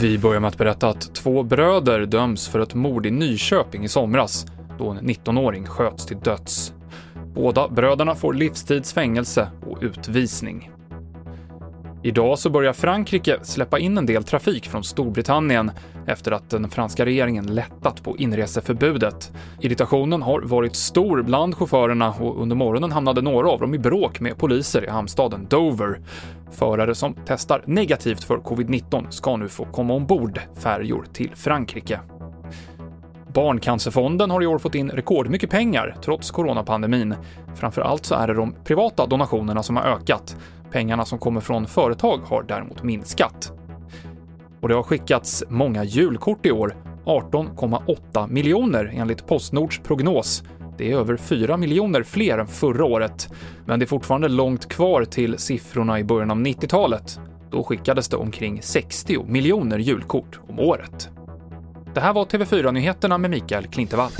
Vi börjar med att berätta att två bröder döms för ett mord i Nyköping i somras, då en 19-åring sköts till döds. Båda bröderna får livstidsfängelse och utvisning. Idag så börjar Frankrike släppa in en del trafik från Storbritannien efter att den franska regeringen lättat på inreseförbudet. Irritationen har varit stor bland chaufförerna och under morgonen hamnade några av dem i bråk med poliser i hamnstaden Dover. Förare som testar negativt för covid-19 ska nu få komma ombord färjor till Frankrike. Barncancerfonden har i år fått in rekordmycket pengar trots coronapandemin. Framför allt så är det de privata donationerna som har ökat. Pengarna som kommer från företag har däremot minskat. Och det har skickats många julkort i år, 18,8 miljoner enligt Postnords prognos. Det är över 4 miljoner fler än förra året, men det är fortfarande långt kvar till siffrorna i början av 90-talet. Då skickades det omkring 60 miljoner julkort om året. Det här var TV4-nyheterna med Mikael Klintevall.